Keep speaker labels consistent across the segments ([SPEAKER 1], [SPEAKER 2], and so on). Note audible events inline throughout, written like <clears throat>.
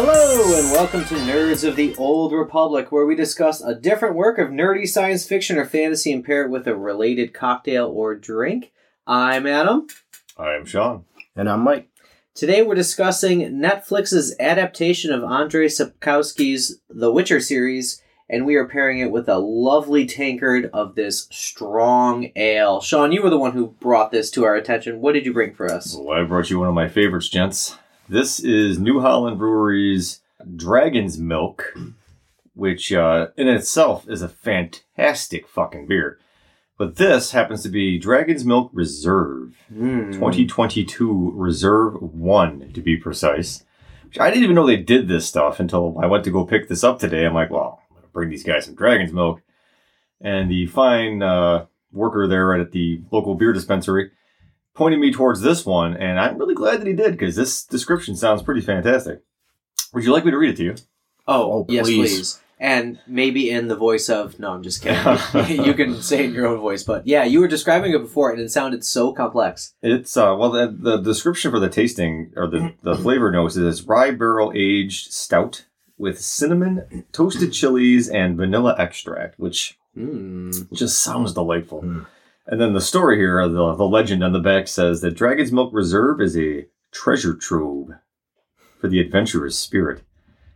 [SPEAKER 1] Hello, and welcome to Nerds of the Old Republic, where we discuss a different work of nerdy science fiction or fantasy and pair it with a related cocktail or drink. I'm Adam.
[SPEAKER 2] I am Sean.
[SPEAKER 3] And I'm Mike.
[SPEAKER 1] Today we're discussing Netflix's adaptation of Andrei Sapkowski's The Witcher series, and we are pairing it with a lovely tankard of this strong ale. Sean, you were the one who brought this to our attention. What did you bring for us?
[SPEAKER 2] Well, I brought you one of my favorites, gents. This is New Holland Brewery's Dragon's Milk, which uh, in itself is a fantastic fucking beer. But this happens to be Dragon's Milk Reserve,
[SPEAKER 1] Mm.
[SPEAKER 2] 2022 Reserve 1 to be precise. Which I didn't even know they did this stuff until I went to go pick this up today. I'm like, well, I'm going to bring these guys some Dragon's Milk. And the fine uh, worker there at the local beer dispensary pointed me towards this one, and I'm really glad that he did because this description sounds pretty fantastic. Would you like me to read it to you?
[SPEAKER 1] Oh,
[SPEAKER 3] Oh,
[SPEAKER 1] yes,
[SPEAKER 3] please.
[SPEAKER 1] please. And maybe in the voice of no, I'm just kidding. <laughs> <laughs> you can say it in your own voice, but yeah, you were describing it before, and it sounded so complex.
[SPEAKER 2] It's uh well the, the description for the tasting or the, the <clears throat> flavor notes is rye barrel aged stout with cinnamon, toasted chilies, and vanilla extract, which
[SPEAKER 1] Mm.
[SPEAKER 2] just sounds delightful.
[SPEAKER 3] Hmm.
[SPEAKER 2] And then the story here, uh, the the legend on the back says that Dragon's Milk Reserve is a treasure trove for the adventurous spirit.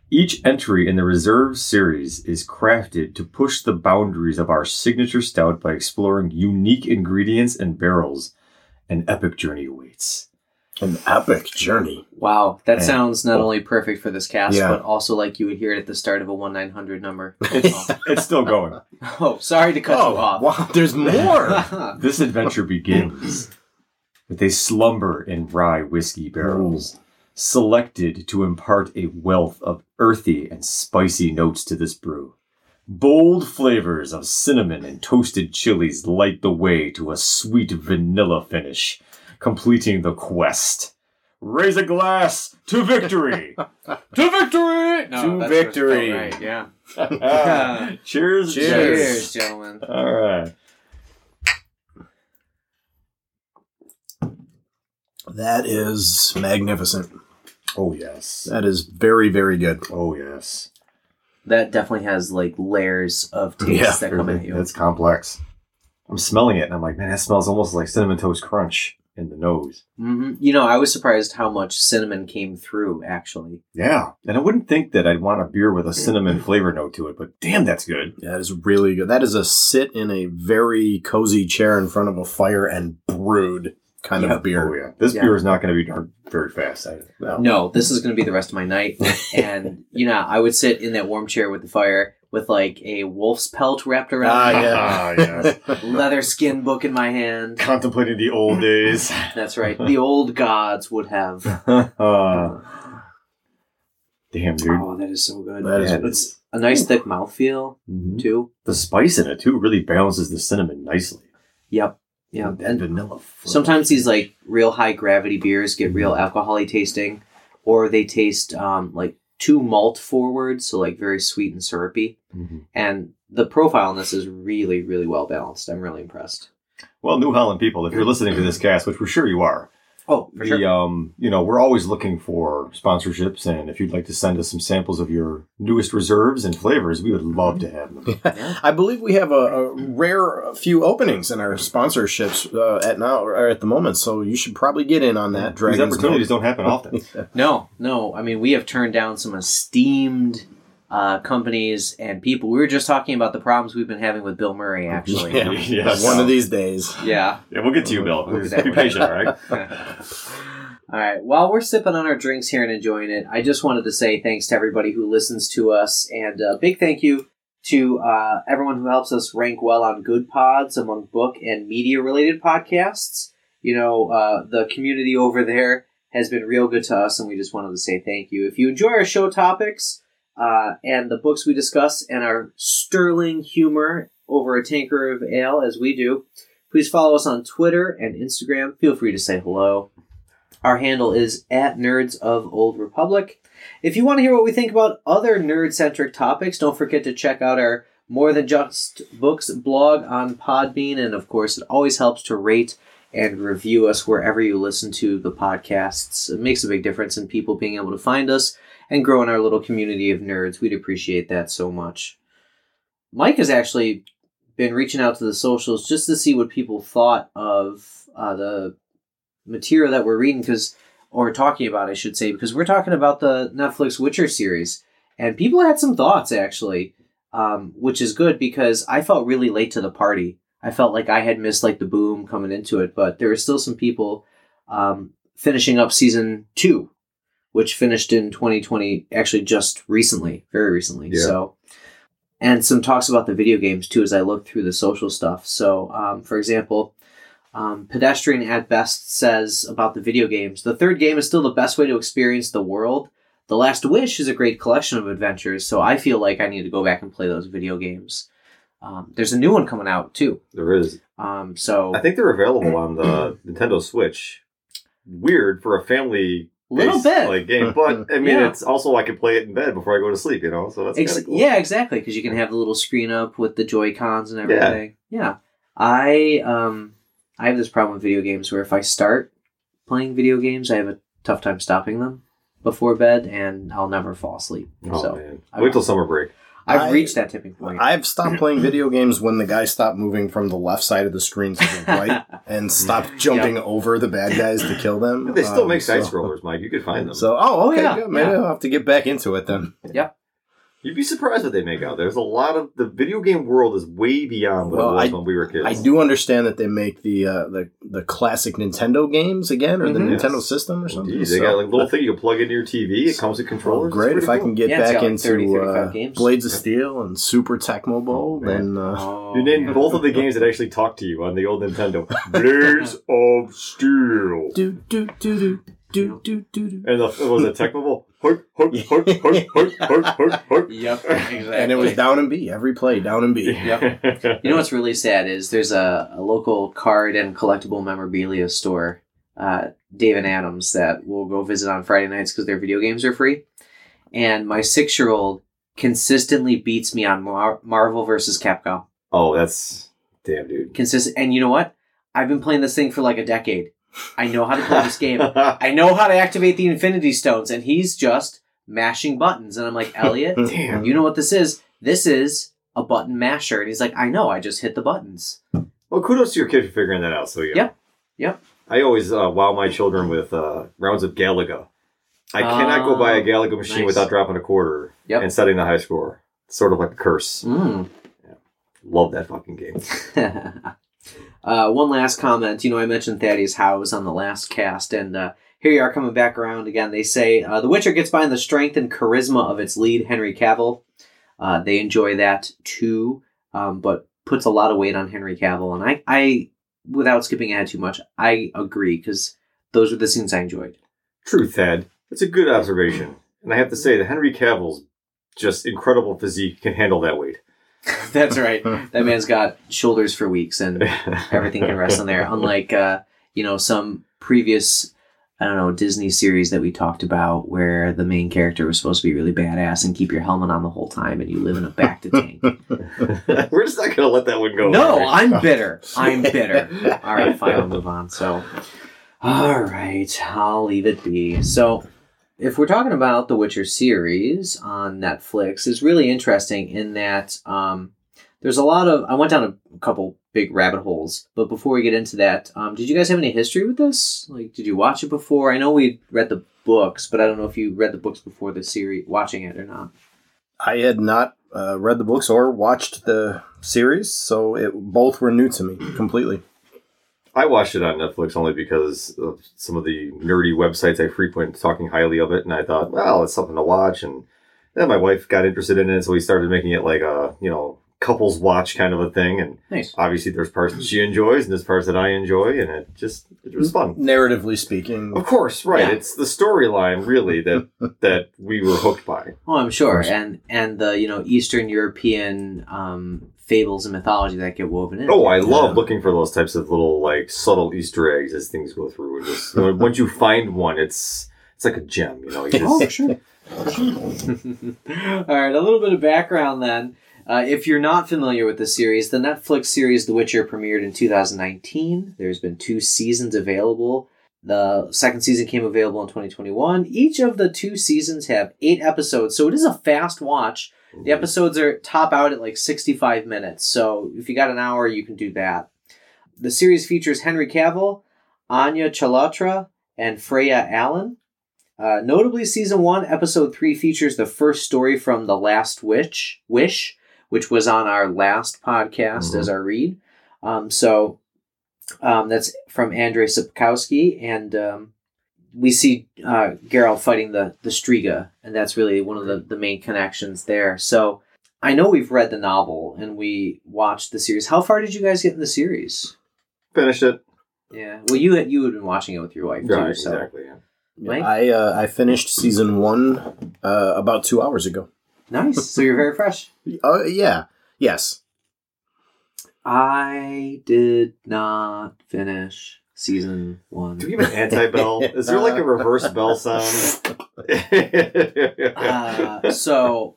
[SPEAKER 2] Each entry in the Reserve series is crafted to push the boundaries of our signature stout by exploring unique ingredients and barrels. An epic journey awaits.
[SPEAKER 3] An epic journey.
[SPEAKER 1] Wow, that
[SPEAKER 2] Man.
[SPEAKER 1] sounds not only perfect for this cast,
[SPEAKER 3] Yeah.
[SPEAKER 1] but also like you would hear it at the start of a one nine hundred number. <laughs>
[SPEAKER 2] It's, it's still going. <laughs>
[SPEAKER 1] oh, sorry to cut you oh, off.
[SPEAKER 3] wow, there's more. <laughs>
[SPEAKER 2] This adventure begins with a slumber in rye whiskey barrels, selected to impart a wealth of earthy and spicy notes to this brew. Bold flavors of cinnamon and toasted chilies light the way to a sweet vanilla finish, completing the quest. Raise a glass to victory! <laughs> to victory!
[SPEAKER 1] No,
[SPEAKER 3] To victory.
[SPEAKER 1] Right, yeah. <laughs>
[SPEAKER 2] Uh, <laughs> cheers!
[SPEAKER 3] Cheers.
[SPEAKER 1] Cheers, gentlemen.
[SPEAKER 2] All right.
[SPEAKER 3] That is magnificent.
[SPEAKER 2] Oh, yes.
[SPEAKER 3] That is very, very good.
[SPEAKER 2] Oh, yes.
[SPEAKER 1] That definitely has like layers of taste
[SPEAKER 3] Yeah,
[SPEAKER 1] that come at you.
[SPEAKER 2] It's complex. I'm smelling it and I'm like, man, that smells almost like cinnamon toast crunch in the nose.
[SPEAKER 1] hmm You know, I was surprised how much cinnamon came through. Actually,
[SPEAKER 2] Yeah. And I wouldn't think that I'd want a beer with a cinnamon <laughs> flavor note to it, but damn, that's good.
[SPEAKER 3] That is really good. That is a sit in a very cozy chair in front of a fire and brewed kind
[SPEAKER 1] Yeah.
[SPEAKER 3] of beer.
[SPEAKER 2] Oh, yeah. This
[SPEAKER 1] Yeah.
[SPEAKER 2] beer is not going to be drunk very fast. I,
[SPEAKER 3] No.
[SPEAKER 1] no, this is going to be the rest of my night. <laughs> and you know, I would sit in that warm chair with the fire with like a wolf's pelt wrapped around
[SPEAKER 3] Ah,
[SPEAKER 1] me,
[SPEAKER 2] Ah, yes. <laughs>
[SPEAKER 1] leather skin book in my hand.
[SPEAKER 2] Contemplating the old days. <laughs>
[SPEAKER 1] That's right. The old gods would have.
[SPEAKER 2] uh, <laughs> damn, dude.
[SPEAKER 1] Oh, that is so good.
[SPEAKER 3] That is
[SPEAKER 2] Yeah,
[SPEAKER 3] really
[SPEAKER 1] It's a nice thick mouthfeel
[SPEAKER 2] Mhm.
[SPEAKER 1] too.
[SPEAKER 2] The spice in it, too, really balances the cinnamon nicely.
[SPEAKER 1] Yep. Yeah.
[SPEAKER 2] And,
[SPEAKER 1] And
[SPEAKER 2] vanilla. flavor.
[SPEAKER 1] sometimes these like real high gravity beers get real alcoholy tasting, or they taste um, like too malt forward, so like very sweet and syrupy.
[SPEAKER 2] Mhm.
[SPEAKER 1] And the profile on this is really, really well balanced. I'm really impressed.
[SPEAKER 2] Well, New Holland people, if you're listening to this cast, which we're sure you are,
[SPEAKER 1] Oh, for
[SPEAKER 2] the,
[SPEAKER 1] sure.
[SPEAKER 2] um, you know, we're always looking for sponsorships, and if you'd like to send us some samples of your newest reserves and flavors, we would love to have them. <laughs>
[SPEAKER 1] Yeah.
[SPEAKER 3] I believe we have a, a rare few openings in our sponsorships uh, at now or at the moment, so you should probably get in on that.
[SPEAKER 2] These opportunities
[SPEAKER 3] Milk.
[SPEAKER 2] don't happen often. <laughs>
[SPEAKER 1] No, no. I mean, we have turned down some esteemed uh, companies and people. We were just talking about the problems we've been having with Bill Murray, actually. <laughs>
[SPEAKER 3] Yeah.
[SPEAKER 2] Yes.
[SPEAKER 3] One of these days.
[SPEAKER 1] yeah.
[SPEAKER 2] Yeah, we'll get to you, Bill. Be patient, all right? <laughs>
[SPEAKER 1] All right. While we're sipping on our drinks here and enjoying it, I just wanted to say thanks to everybody who listens to us, and a big thank you to uh, everyone who helps us rank well on Good Pods among book and media related podcasts. You know, uh, the community over there has been real good to us, and we just wanted to say thank you. If you enjoy our show topics uh, and the books we discuss and our sterling humor over a tanker of ale, as we do, please follow us on Twitter and Instagram. Feel free to say hello. Our handle is at Nerds of Old Republic. If you want to hear what we think about other nerd centric topics, don't forget to check out our More Than Just Books blog on Podbean. And of course, it always helps to rate and review us wherever you listen to the podcasts. It makes a big difference in people being able to find us and growing our little community of nerds. We'd appreciate that so much. Mike has actually been reaching out to the socials just to see what people thought of uh, the material that we're reading because or talking about I should say because we're talking about the Netflix Witcher series and people had some thoughts actually um, which is good because I felt really late to the party I felt like I had missed like the boom coming into it but there were still some people um, finishing up season two which finished in 2020 actually just recently very recently
[SPEAKER 2] Yeah.
[SPEAKER 1] so and some talks about the video games too as I looked through the social stuff. So, um, for example, um, Pedestrian at Best says about the video games the third game is still the best way to experience the world. The Last Wish is a great collection of adventures, so I feel like I need to go back and play those video games. Um, there's a new one coming out too.
[SPEAKER 2] There is.
[SPEAKER 1] Um, so
[SPEAKER 2] I think they're available on the Nintendo Switch. Weird for a family
[SPEAKER 1] little bit.
[SPEAKER 2] like game, but I mean,
[SPEAKER 1] Yeah.
[SPEAKER 2] it's also I can play it in bed before I go to sleep. You know, so that's
[SPEAKER 1] Ex-
[SPEAKER 2] cool.
[SPEAKER 1] Yeah, exactly. Because you can have the little screen up with the Joy Cons and everything. Yeah. yeah, I um I have this problem with video games where if I start playing video games, I have a tough time stopping them before bed, and I'll never fall asleep.
[SPEAKER 2] Oh
[SPEAKER 1] so
[SPEAKER 2] man, wait till summer break.
[SPEAKER 1] I've
[SPEAKER 3] I-
[SPEAKER 1] reached that tipping point.
[SPEAKER 3] I've stopped playing video games when the guy stopped moving from the left side of the screen to the right <laughs> and stopped jumping over the bad guys to kill them.
[SPEAKER 2] They still
[SPEAKER 3] Um,
[SPEAKER 2] make side
[SPEAKER 3] so-
[SPEAKER 2] scrollers, Mike. You could find them.
[SPEAKER 3] So, oh, okay,
[SPEAKER 1] yeah,
[SPEAKER 3] good. Maybe
[SPEAKER 1] yeah.
[SPEAKER 3] I'll have to get back into it then.
[SPEAKER 2] You'd be surprised what they make out. There's a lot of the video game world is way beyond what
[SPEAKER 3] well,
[SPEAKER 2] it was
[SPEAKER 3] I,
[SPEAKER 2] when we were kids.
[SPEAKER 3] I do understand that they make the uh, the the classic Nintendo games again, or mm-hmm.
[SPEAKER 1] the
[SPEAKER 3] Nintendo
[SPEAKER 2] yes.
[SPEAKER 3] system, or something.
[SPEAKER 2] Indeed. They
[SPEAKER 3] so,
[SPEAKER 2] got like little thing you plug into your TV. It comes with controllers.
[SPEAKER 3] Well,
[SPEAKER 2] great
[SPEAKER 3] if I can get
[SPEAKER 1] yeah,
[SPEAKER 3] back
[SPEAKER 1] like
[SPEAKER 3] into uh, Blades of Steel and Super Tecmo Bowl.
[SPEAKER 2] Oh,
[SPEAKER 3] then uh,
[SPEAKER 1] oh,
[SPEAKER 2] you named both of the games that actually talk to you on the old Nintendo. Blades of Steel.
[SPEAKER 3] Do do do do do do do.
[SPEAKER 2] And the, was it Tecmo Bowl? <laughs>
[SPEAKER 1] Yep, exactly.
[SPEAKER 3] And it was down and B every play, down and B.
[SPEAKER 1] Yep. <laughs> You know what's really sad is there's a, a local card and collectible memorabilia store, uh, Dave and Adams, that we'll go visit on Friday nights because their video games are free. And my six year old consistently beats me on Mar- Marvel versus Capcom.
[SPEAKER 2] Oh, that's damn, dude.
[SPEAKER 1] Consistent, and you know what? I've been playing this thing for like a decade. I know how to play this game. <laughs> I know how to activate the Infinity Stones, and he's just mashing buttons. And I'm like, Elliot, <laughs>
[SPEAKER 2] Damn.
[SPEAKER 1] you know what this is? This is a button masher. And he's like, I know, I just hit the buttons.
[SPEAKER 2] Well, kudos to your kid for figuring that out. So yeah.
[SPEAKER 1] Yep. Yep.
[SPEAKER 2] I always uh, wow my children with uh, rounds of Galaga. I cannot go buy a
[SPEAKER 1] Oh,
[SPEAKER 2] Galaga machine
[SPEAKER 1] nice.
[SPEAKER 2] without dropping a quarter
[SPEAKER 1] Yep.
[SPEAKER 2] and setting the high score. It's Sort of like a curse.
[SPEAKER 1] Mm.
[SPEAKER 2] Love that fucking game. <laughs>
[SPEAKER 1] uh, one last comment. You know, I mentioned Thaddeus Howes on the last cast, and uh, here you are coming back around again. They say uh, The Witcher gets by on the strength and charisma of its lead, Henry Cavill. Uh, they enjoy that too, um, but puts a lot of weight on Henry Cavill. And I, I without skipping ahead too much, I agree because those are the scenes I enjoyed.
[SPEAKER 2] True, Thad. It's a good observation. And I have to say that Henry Cavill's just incredible physique can handle that weight. <laughs>
[SPEAKER 1] That's right. That man's got shoulders for weeks, and <laughs> everything can rest on there. Unlike uh, you know some previous, I don't know Disney series that we talked about where the main character was supposed to be really badass and keep your helmet on the whole time, and you live in a bacta tank. <laughs>
[SPEAKER 2] We're just not going to let that one go.
[SPEAKER 1] no,
[SPEAKER 2] Harry.
[SPEAKER 1] I'm bitter. I'm bitter. All right, fine. I'll move on. So, all right, I'll leave it be. So, if we're talking about the Witcher series on Netflix, it's really interesting in that um, there's a lot of. I went down a couple big rabbit holes, but before we get into that, um, did you guys have any history with this? Like, did you watch it before? I know we read the books, but I don't know if you read the books before the series, watching it or not.
[SPEAKER 3] I had not uh, read the books or watched the series, so it both were new to me completely.
[SPEAKER 2] I watched it on Netflix only because of some of the nerdy websites I frequent talking highly of it, and I thought, well, it's something to watch. And then my wife got interested in it, so we started making it like a you know couples watch kind of a thing. And
[SPEAKER 1] Nice.
[SPEAKER 2] obviously, there's parts that she enjoys and there's parts that I enjoy, and it just it was fun.
[SPEAKER 3] Narratively speaking,
[SPEAKER 2] Of course, right?
[SPEAKER 1] Yeah.
[SPEAKER 2] It's the storyline really that <laughs> that we were hooked by.
[SPEAKER 1] Oh, I'm sure, and and the you know Eastern European um, fables and mythology that get woven in.
[SPEAKER 2] Oh, I love
[SPEAKER 3] Yeah.
[SPEAKER 2] looking for those types of little like subtle Easter eggs as things go through. Just once you find one, it's it's like a gem. You know, you just,
[SPEAKER 1] Oh, sure. <laughs> All right, a little bit of background then. Uh, if you're not familiar with the series, the Netflix series The Witcher premiered in 2019. There's been two seasons available. The second season came available in 2021. Each of the two seasons have eight episodes, so it is a fast watch. The episodes are top out at like 65 minutes, so if you got an hour, you can do that. The series features Henry Cavill, Anya Chalotra, and Freya Allan. Uh, notably, season one, episode three features the first story from The Last Witch, Wish, which was on our last podcast
[SPEAKER 2] Mhm.
[SPEAKER 1] as our read. Um, so um, that's from Andrei Sapkowski, and um, we see uh, Geralt fighting the the Striga, and that's really one of the, the main connections there. So I know we've read the novel and we watched the series. How far did you guys get in the series?
[SPEAKER 2] Finished it.
[SPEAKER 1] Yeah, well, you had you had been watching it with your wife too, so
[SPEAKER 2] exactly. Yeah.
[SPEAKER 1] Mike?
[SPEAKER 3] I uh, I finished season one uh, about two hours ago.
[SPEAKER 1] nice. So you're very fresh.
[SPEAKER 3] Uh, <laughs> yeah. Yes.
[SPEAKER 1] I did not finish season one.
[SPEAKER 2] Do we have an anti bell? <laughs> Is there like a reverse bell sound? <laughs>
[SPEAKER 1] uh, so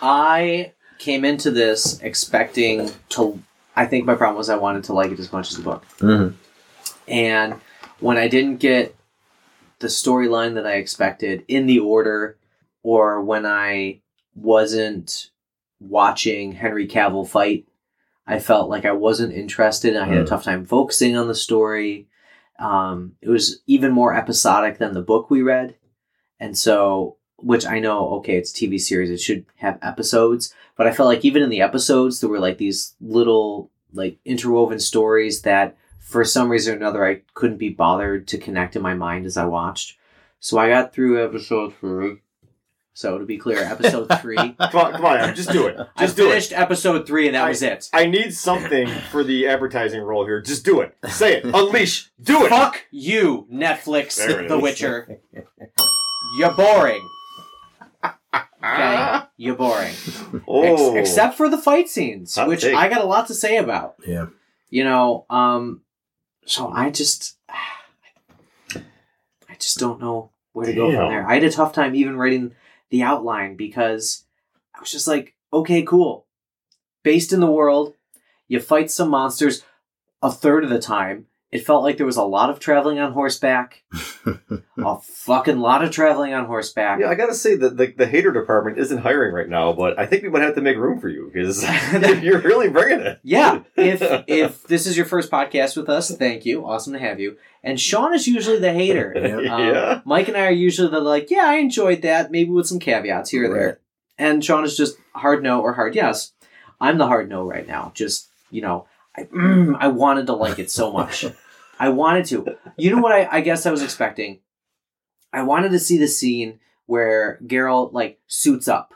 [SPEAKER 1] I came into this expecting to. I think my problem was I wanted to like it as much as the book,
[SPEAKER 3] Mm-hmm.
[SPEAKER 1] and when I didn't get the storyline that I expected in the order, or when I wasn't watching Henry Cavill fight, I felt like I wasn't interested. I had a
[SPEAKER 3] Mm.
[SPEAKER 1] tough time focusing on the story. Um, it was even more episodic than the book we read, and so which I know, okay, it's TV series, it should have episodes, but I felt like even in the episodes there were like these little like interwoven stories that for some reason or another I couldn't be bothered to connect in my mind as I watched. So I got through episode three. So to be clear, episode <laughs> three.
[SPEAKER 2] come on, come on, Adam, just do it.
[SPEAKER 1] I
[SPEAKER 2] Just do it.
[SPEAKER 1] finished episode three and that
[SPEAKER 2] I-
[SPEAKER 1] was it.
[SPEAKER 2] I need something <laughs> for the advertising role here. Just do it. Say it. Unleash. Do it.
[SPEAKER 1] Fuck you, Netflix, The
[SPEAKER 2] is.
[SPEAKER 1] Witcher. You're boring. Okay? <laughs> You're boring.
[SPEAKER 2] Oh.
[SPEAKER 1] Ex- except for the fight scenes,
[SPEAKER 2] Hot
[SPEAKER 1] which
[SPEAKER 2] take.
[SPEAKER 1] I got a lot to say about.
[SPEAKER 3] Yeah.
[SPEAKER 1] You know, um, so I just, <sighs> I just don't know where to go from there. I had a tough time even writing the outline because I was just like, okay, cool. Based in the world, you fight some monsters a third of the time. It felt like there was a lot of traveling on horseback, <laughs> a fucking lot of traveling on horseback.
[SPEAKER 2] Yeah, I gotta say that the, the hater department isn't hiring right now, but I think we might have to make room for you because <laughs> <laughs> you're really bringing it.
[SPEAKER 1] Yeah, if if this is your first podcast with us, thank you. Awesome to have you. And Sean is usually the hater.
[SPEAKER 3] Yeah.
[SPEAKER 1] Um. Mike and I are usually the like, yeah, I enjoyed that, maybe with some caveats here or there. And Sean is just hard no or hard yes. I'm the hard no right now. Just you know, I mm, <clears throat> I wanted to like it so much. I wanted to. You know what I, I guess I was expecting? I wanted to see the scene where Geralt like suits up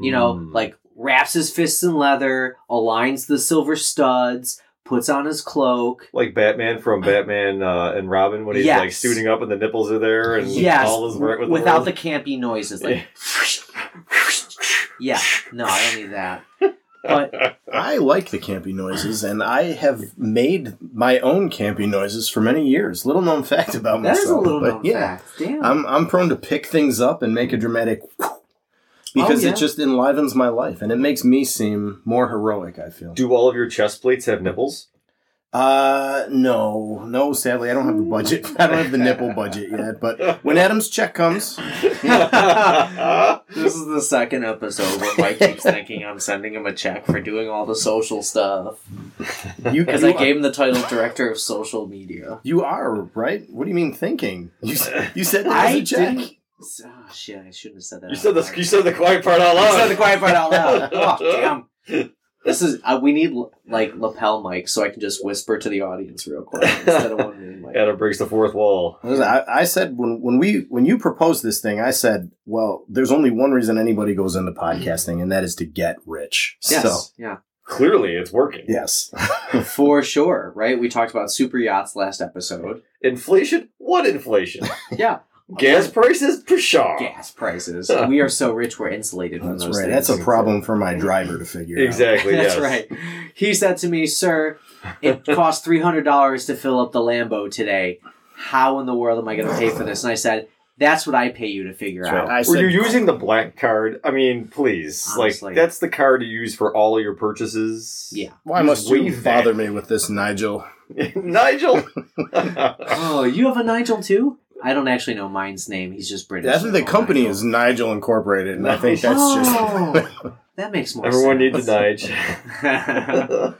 [SPEAKER 1] you know,
[SPEAKER 2] Mm.
[SPEAKER 1] like wraps his fists in leather, aligns the silver studs, puts on his cloak.
[SPEAKER 2] like Batman from Batman uh, and Robin when he's
[SPEAKER 1] Yes.
[SPEAKER 2] like suiting up and the nipples are there and
[SPEAKER 1] yes,
[SPEAKER 2] all is right with
[SPEAKER 1] without
[SPEAKER 2] the,
[SPEAKER 1] the campy noises. Like, <laughs> yeah, no, I don't need that. <laughs> But <laughs>
[SPEAKER 3] I like the campy noises, and I have made my own campy noises for many years. Little known fact about
[SPEAKER 1] that
[SPEAKER 3] myself.
[SPEAKER 1] is a little
[SPEAKER 3] but
[SPEAKER 1] known
[SPEAKER 3] yeah,
[SPEAKER 1] fact. Damn.
[SPEAKER 3] I'm I'm prone to pick things up and make a dramatic <laughs> because
[SPEAKER 1] Oh, yeah.
[SPEAKER 3] it just enlivens my life and it makes me seem more heroic. I feel.
[SPEAKER 2] Do all of your chest plates have nipples?
[SPEAKER 3] Uh, no, no. Sadly, I don't have the budget. <laughs> I don't have the nipple budget yet. But when Adam's check comes, <laughs>
[SPEAKER 1] this is the second episode where Mike keeps thinking I'm sending him a check for doing all the social stuff.
[SPEAKER 3] you
[SPEAKER 1] Because I
[SPEAKER 3] are-
[SPEAKER 1] gave him the title Director of Social Media.
[SPEAKER 3] You are right. What do you mean thinking? You you said there was
[SPEAKER 1] I
[SPEAKER 3] a check.
[SPEAKER 1] didn't. Oh, shit, I shouldn't have said that.
[SPEAKER 2] you said the you said the quiet part out
[SPEAKER 1] I
[SPEAKER 2] loud.
[SPEAKER 1] said the quiet part out loud. <laughs> Oh, damn. This is uh, we need like lapel mics so I can just whisper to the audience real quick instead of <laughs> one main mic.
[SPEAKER 2] Adam breaks the fourth wall.
[SPEAKER 3] I, I said when when we when you proposed this thing, I said, well, there's only one reason anybody goes into podcasting, and that is to get rich.
[SPEAKER 1] Yes,
[SPEAKER 3] So
[SPEAKER 1] yeah,
[SPEAKER 2] Clearly, it's working.
[SPEAKER 3] yes, <laughs>
[SPEAKER 1] for sure. Right? We talked about super yachts last episode.
[SPEAKER 2] Inflation? What inflation?
[SPEAKER 1] Yeah,
[SPEAKER 2] Gas prices? Pshaw.
[SPEAKER 1] gas prices. We are so rich we're insulated from
[SPEAKER 3] that's
[SPEAKER 1] those
[SPEAKER 3] right.
[SPEAKER 1] things.
[SPEAKER 3] That's a problem for my driver to figure out.
[SPEAKER 2] Exactly. <laughs>
[SPEAKER 1] That's right. He said to me, "Sir, it <laughs> cost three hundred dollars to fill up the Lambo today. How in the world am I going to pay for this?" And I said, "That's what I pay you to figure
[SPEAKER 3] That's
[SPEAKER 1] out."
[SPEAKER 3] right. I
[SPEAKER 2] Were
[SPEAKER 3] said,
[SPEAKER 2] you using the black card? I mean, please.
[SPEAKER 1] Honestly.
[SPEAKER 2] Like, that's the card you use for all of your purchases.
[SPEAKER 1] Yeah.
[SPEAKER 3] Why must you
[SPEAKER 2] that.
[SPEAKER 3] bother me with this, Nigel? <laughs>
[SPEAKER 2] Nigel.
[SPEAKER 1] Oh, you have a Nigel too? I don't actually know mine's name. He's just British.
[SPEAKER 3] I think the company
[SPEAKER 1] Nigel.
[SPEAKER 3] is Nigel Incorporated, and I <laughs> think that's
[SPEAKER 1] Oh,
[SPEAKER 3] just. <laughs>
[SPEAKER 1] that makes more
[SPEAKER 2] Everyone
[SPEAKER 1] sense.
[SPEAKER 2] needs a Nigel.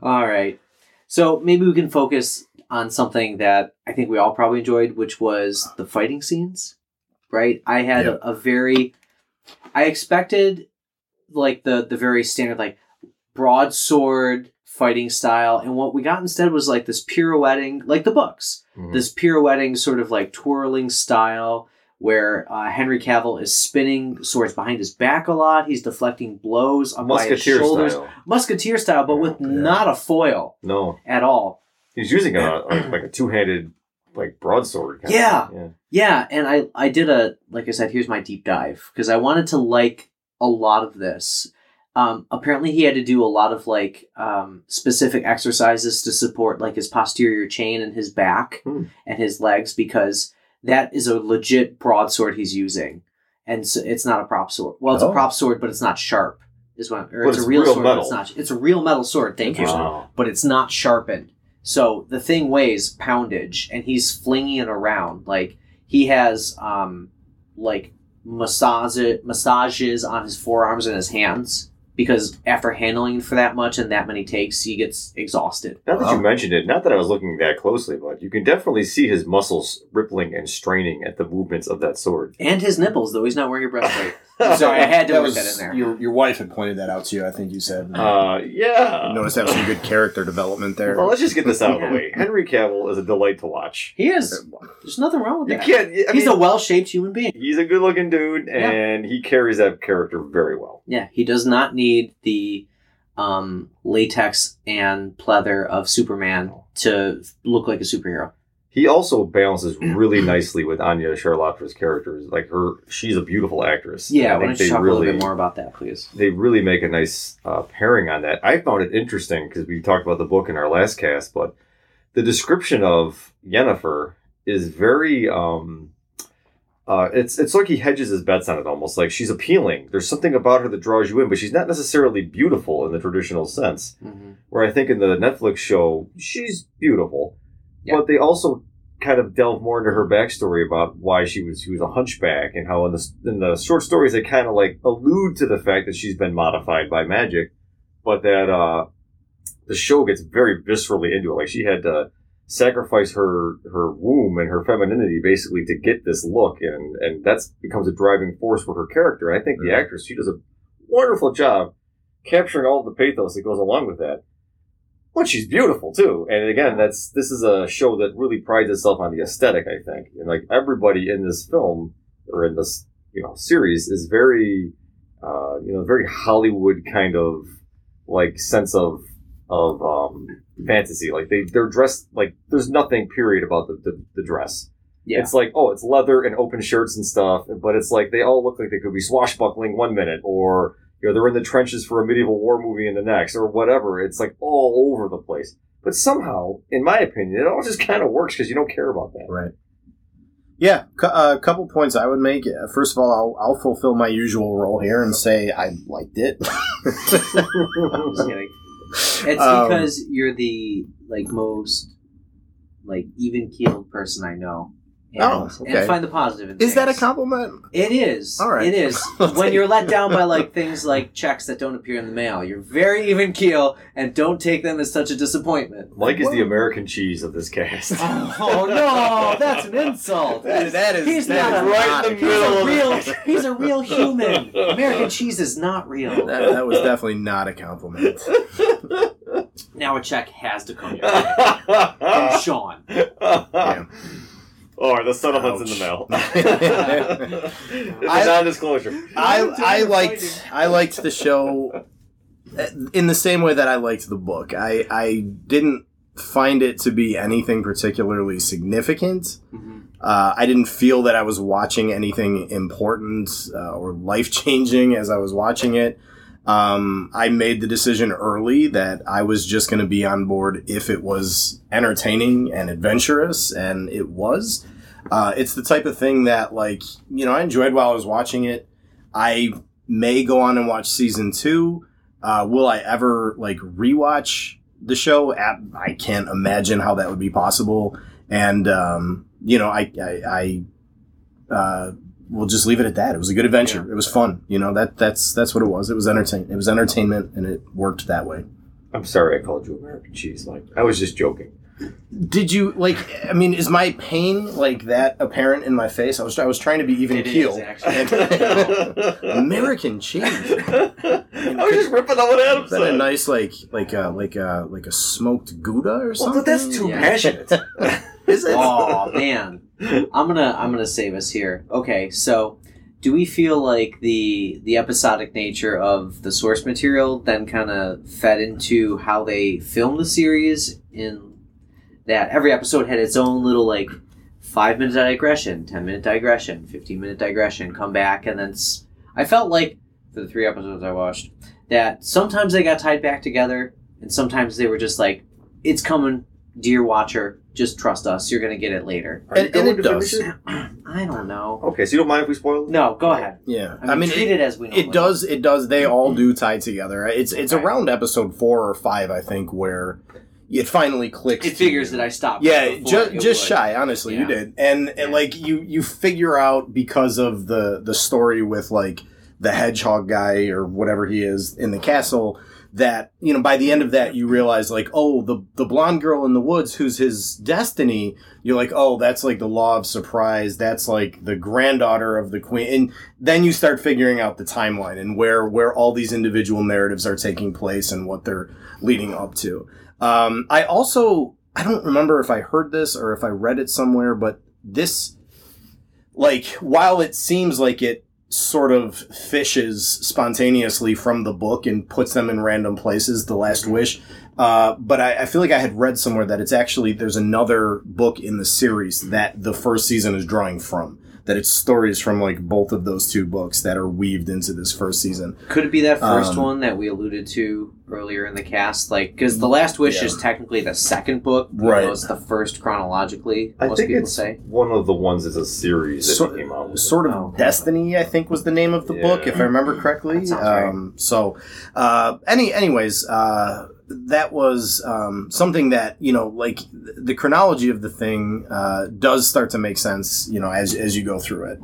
[SPEAKER 2] <laughs>
[SPEAKER 1] all right. So maybe we can focus on something that I think we all probably enjoyed, which was the fighting scenes. Right? I had
[SPEAKER 3] Yeah.
[SPEAKER 1] a, a very I expected like the the very standard like broadsword fighting style and what we got instead was like this pirouetting like the books
[SPEAKER 2] Mhm.
[SPEAKER 1] this pirouetting sort of like twirling style where uh, Henry Cavill is spinning swords behind his back a lot. He's deflecting blows his
[SPEAKER 2] Musketeer
[SPEAKER 1] shoulders,
[SPEAKER 2] style.
[SPEAKER 1] musketeer style, but with
[SPEAKER 3] Yeah.
[SPEAKER 1] not a foil
[SPEAKER 2] No,
[SPEAKER 1] at all.
[SPEAKER 2] he's using a <clears throat> like, like a two-handed like broadsword. kind
[SPEAKER 1] Yeah.
[SPEAKER 2] yeah.
[SPEAKER 1] Yeah, and I I did a like I said, here's my deep dive because I wanted to like a lot of this. Um, apparently, he had to do a lot of like um, specific exercises to support like his posterior chain and his back
[SPEAKER 2] Hmm.
[SPEAKER 1] and his legs because that is a legit broadsword he's using, and so it's not a prop sword. Well, it's a
[SPEAKER 3] Oh.
[SPEAKER 1] prop sword, but it's not sharp. Is what, or
[SPEAKER 2] But
[SPEAKER 1] it's,
[SPEAKER 2] it's
[SPEAKER 1] a real,
[SPEAKER 2] real
[SPEAKER 1] sword,
[SPEAKER 2] metal.
[SPEAKER 1] but it's not. It's a real metal sword. Thank you
[SPEAKER 2] Wow.
[SPEAKER 1] but it's not sharpened. So the thing weighs poundage, and he's flinging it around like he has um like massage massages on his forearms and his hands because after handling for that much and that many takes, he gets exhausted.
[SPEAKER 2] Now that
[SPEAKER 3] Wow.
[SPEAKER 2] you mentioned it, not that I was looking that closely, but you can definitely see his muscles rippling and straining at the movements of that sword.
[SPEAKER 1] And his nipples, though he's not wearing a breastplate. <laughs> <laughs> Sorry, I had to
[SPEAKER 3] That
[SPEAKER 1] work
[SPEAKER 3] was-
[SPEAKER 1] that in there.
[SPEAKER 3] Your, your wife had pointed that out to you, I think you said.
[SPEAKER 2] Uh, yeah.
[SPEAKER 3] you noticed that was some good character development there.
[SPEAKER 2] Well, let's just get this out of the way. Henry Cavill is a delight to watch.
[SPEAKER 1] He is. There's nothing wrong with
[SPEAKER 2] You
[SPEAKER 1] that.
[SPEAKER 2] can't. I
[SPEAKER 1] he's
[SPEAKER 2] mean,
[SPEAKER 1] a well-shaped human being.
[SPEAKER 2] he's a good-looking dude,
[SPEAKER 1] Yeah.
[SPEAKER 2] and he carries that character very well.
[SPEAKER 1] Yeah, he does not need the um, latex and pleather of Superman to look like a superhero.
[SPEAKER 2] He also balances really nicely with Anya Chalotra's characters. Like her, she's a beautiful actress.
[SPEAKER 1] Yeah,
[SPEAKER 2] I
[SPEAKER 1] why
[SPEAKER 2] think
[SPEAKER 1] don't you talk a little bit more about that, please?
[SPEAKER 2] they really make a nice uh, pairing on that. I found it interesting because we talked about the book in our last cast, but the description of Yennefer is very. Um, uh, it's it's like he hedges his bets on it almost. Like she's appealing. There's something about her that draws you in, but she's not necessarily beautiful in the traditional sense.
[SPEAKER 1] Mm-hmm.
[SPEAKER 2] Where I think in the Netflix show she's beautiful,
[SPEAKER 1] Yeah.
[SPEAKER 2] but they also kind of delve more into her backstory about why she was she was a hunchback and how in the in the short stories they kind of like allude to the fact that she's been modified by magic, but that uh, the show gets very viscerally into it. Like she had to sacrifice her her womb and her femininity basically to get this look, and and that's becomes a driving force for her character. And I think the actress she does a wonderful job capturing all the pathos that goes along with that. But she's beautiful too, and again, that's this is a show that really prides itself on the aesthetic. I think, and like everybody in this film or in this you know series is very, uh, you know, very Hollywood kind of like sense of of um, fantasy. Like they they're dressed like there's nothing period about the the, the dress.
[SPEAKER 1] Yeah.
[SPEAKER 2] It's like, oh, it's leather and open shirts and stuff, but it's like they all look like they could be swashbuckling one minute, or you know, they're in the trenches for a medieval war movie in the next, or whatever. It's like all over the place. But somehow, in my opinion, it all just kind of works because you don't care about that.
[SPEAKER 3] Right. Yeah, a uh, couple points I would make. Uh, First of all, I'll, I'll fulfill my usual role here and say I liked it.
[SPEAKER 1] I'm <laughs> just kidding. It's
[SPEAKER 3] Um,
[SPEAKER 1] because you're the like most like even keeled person I know. Oh, and,
[SPEAKER 3] Oh, okay.
[SPEAKER 1] and find the positive in
[SPEAKER 3] Is that a compliment?
[SPEAKER 1] It is.
[SPEAKER 3] All right.
[SPEAKER 1] It is. <laughs> When you're let down by like things like checks that don't appear in the mail, you're very even keel and don't take them as such a disappointment.
[SPEAKER 2] Mike is the American cheese of this cast. <laughs>
[SPEAKER 1] Oh no, that's an insult.
[SPEAKER 3] That- that is
[SPEAKER 1] he's
[SPEAKER 3] that
[SPEAKER 1] not
[SPEAKER 3] is
[SPEAKER 1] a,
[SPEAKER 2] right in the
[SPEAKER 1] he's
[SPEAKER 2] middle
[SPEAKER 1] a real <laughs> he's a real human. American cheese is not real.
[SPEAKER 3] That, that was definitely not a compliment.
[SPEAKER 1] Now a check has to come your way from Sean.
[SPEAKER 3] Damn.
[SPEAKER 2] Oh, the settlement's in the mail.
[SPEAKER 3] Ouch. <laughs>
[SPEAKER 2] it's a
[SPEAKER 3] I-
[SPEAKER 2] non-disclosure.
[SPEAKER 3] I
[SPEAKER 1] I'm
[SPEAKER 3] I
[SPEAKER 1] doing
[SPEAKER 3] liked. I liked the show uh, in the same way that I liked the book. I I didn't find it to be anything particularly significant. Uh, I didn't feel that I was watching anything important uh, or life changing as I was watching it. Um, I made the decision early that I was just going to be on board if it was entertaining and adventurous, and it was. Uh, it's the type of thing that, like, you know, I enjoyed while I was watching it. I may go on and watch season two. Uh, will I ever like rewatch the show. I can't imagine how that would be possible. And um, you know, I I, I uh, we'll just leave it at that. It was a good adventure. It was fun. You know that that's that's what it was. It was entertain. It was entertainment, and it worked that way.
[SPEAKER 2] I'm sorry I called you American cheese, Like I was just joking.
[SPEAKER 3] Did you like? I mean, is my pain like that apparent in my face? I was I was trying to be even
[SPEAKER 1] It is,
[SPEAKER 3] keeled. <laughs> American cheese.
[SPEAKER 2] I was just ripping on what Adam
[SPEAKER 3] Is that a nice like like a like a like a smoked gouda or
[SPEAKER 2] Well,
[SPEAKER 3] something?
[SPEAKER 2] but that's too
[SPEAKER 1] Yeah.
[SPEAKER 2] passionate. <laughs>
[SPEAKER 3] Is it?
[SPEAKER 1] oh man, I'm gonna I'm gonna save us here. Okay, so do we feel like the the episodic nature of the source material then kind of fed into how they filmed the series in that every episode had its own little like five minute digression, ten minute digression, fifteen minute digression, come back, and then s- I felt like for the three episodes I watched that sometimes they got tied back together, and sometimes they were just like, "It's coming, dear watcher, just trust us. You're gonna get it later."
[SPEAKER 2] Are you
[SPEAKER 3] And- and
[SPEAKER 2] going
[SPEAKER 3] it
[SPEAKER 2] to
[SPEAKER 3] does.
[SPEAKER 2] finish it?
[SPEAKER 1] I don't know.
[SPEAKER 2] Okay, so you don't mind if we spoil it?
[SPEAKER 1] No, go ahead.
[SPEAKER 3] Yeah,
[SPEAKER 1] I mean, treat
[SPEAKER 3] it,
[SPEAKER 1] it, as we know.
[SPEAKER 3] it does. It does. They mm-hmm. all do tie together. It's it's
[SPEAKER 1] Okay.
[SPEAKER 3] around episode four or five, I think, where it finally clicks.
[SPEAKER 1] It
[SPEAKER 3] to
[SPEAKER 1] figures
[SPEAKER 3] you.
[SPEAKER 1] that I stopped.
[SPEAKER 3] Yeah,
[SPEAKER 1] before
[SPEAKER 3] just
[SPEAKER 1] it
[SPEAKER 3] just
[SPEAKER 1] would.
[SPEAKER 3] shy. Honestly, you
[SPEAKER 1] Yeah.
[SPEAKER 3] did, and, and
[SPEAKER 1] Yeah.
[SPEAKER 3] like you you figure out because of the the story with like the hedgehog guy or whatever he is in the castle that you know by the end of that you realize like oh the the blonde girl in the woods who's his destiny you're like oh that's like the law of surprise. That's like the granddaughter of the queen. And then you start figuring out the timeline and where where all these individual narratives are taking place and what they're leading up to. Um, i also i don't remember if i heard this or if i read it somewhere but this like while it seems like it sort of fishes spontaneously from the book and puts them in random places the last wish. Uh, but I, I feel like i had read somewhere that it's actually there's another book in the series that the first season is drawing from that it's stories from like both of those two books that are weaved into this first season
[SPEAKER 1] Could it be that first
[SPEAKER 3] Um,
[SPEAKER 1] one that we alluded to earlier in the cast? Like, because The Last Wish
[SPEAKER 3] Yeah.
[SPEAKER 1] is technically the second book,
[SPEAKER 3] Right.
[SPEAKER 1] It's the first chronologically.
[SPEAKER 2] I
[SPEAKER 1] most
[SPEAKER 2] think
[SPEAKER 1] people
[SPEAKER 2] it's
[SPEAKER 1] say.
[SPEAKER 2] one of the ones that's a series that
[SPEAKER 3] So-
[SPEAKER 2] came out. with.
[SPEAKER 3] sort of
[SPEAKER 1] Oh.
[SPEAKER 3] destiny i think was the name of the book if i remember correctly
[SPEAKER 1] That sounds right.
[SPEAKER 3] um, so uh, any anyways uh, that was um, something that you know like the chronology of the thing uh, does start to make sense you know as, as you go through it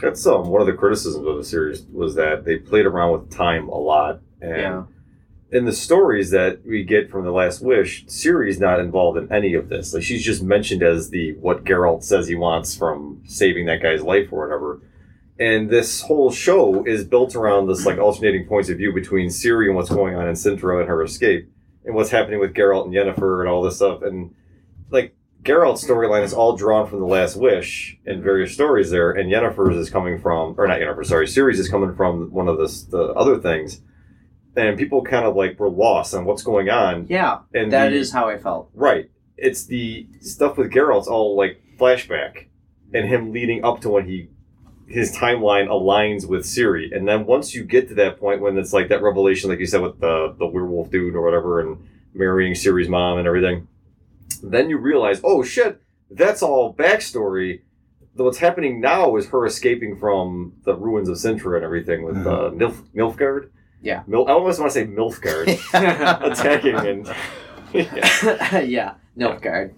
[SPEAKER 2] That's um, one of the criticisms of the series was that they played around with time a lot, and
[SPEAKER 1] Yeah.
[SPEAKER 2] in the stories that we get from the Last Wish, Ciri's not involved in any of this. Like she's just mentioned as the what Geralt says he wants from saving that guy's life or whatever. And this whole show is built around this like alternating points of view between Ciri and what's going on in Cintra and her escape, and what's happening with Geralt and Yennefer and all this stuff. And like Geralt's storyline is all drawn from the Last Wish and various stories there, and Yennefer's is coming from, or not Yennefer, sorry, Ciri's is coming from one of the the other things, and people kind of like were lost on what's going on.
[SPEAKER 1] Yeah,
[SPEAKER 2] And
[SPEAKER 1] that
[SPEAKER 2] the-
[SPEAKER 1] is how I felt.
[SPEAKER 2] right. It's the stuff with Geralt's all like flashback, and him leading up to when he his timeline aligns with Ciri, and then once you get to that point when it's like that revelation, like you said with the the werewolf dude or whatever, and marrying Ciri's mom and everything, then you realize, oh shit, that's all backstory. What's happening now is her escaping from the ruins of Cintra and everything with uh, Nilf- Nilfgaard.
[SPEAKER 1] Yeah.
[SPEAKER 2] Mil- I almost want to say Milfgaard <laughs> <laughs> attacking and <laughs> yeah.
[SPEAKER 1] yeah, Nilfgaard.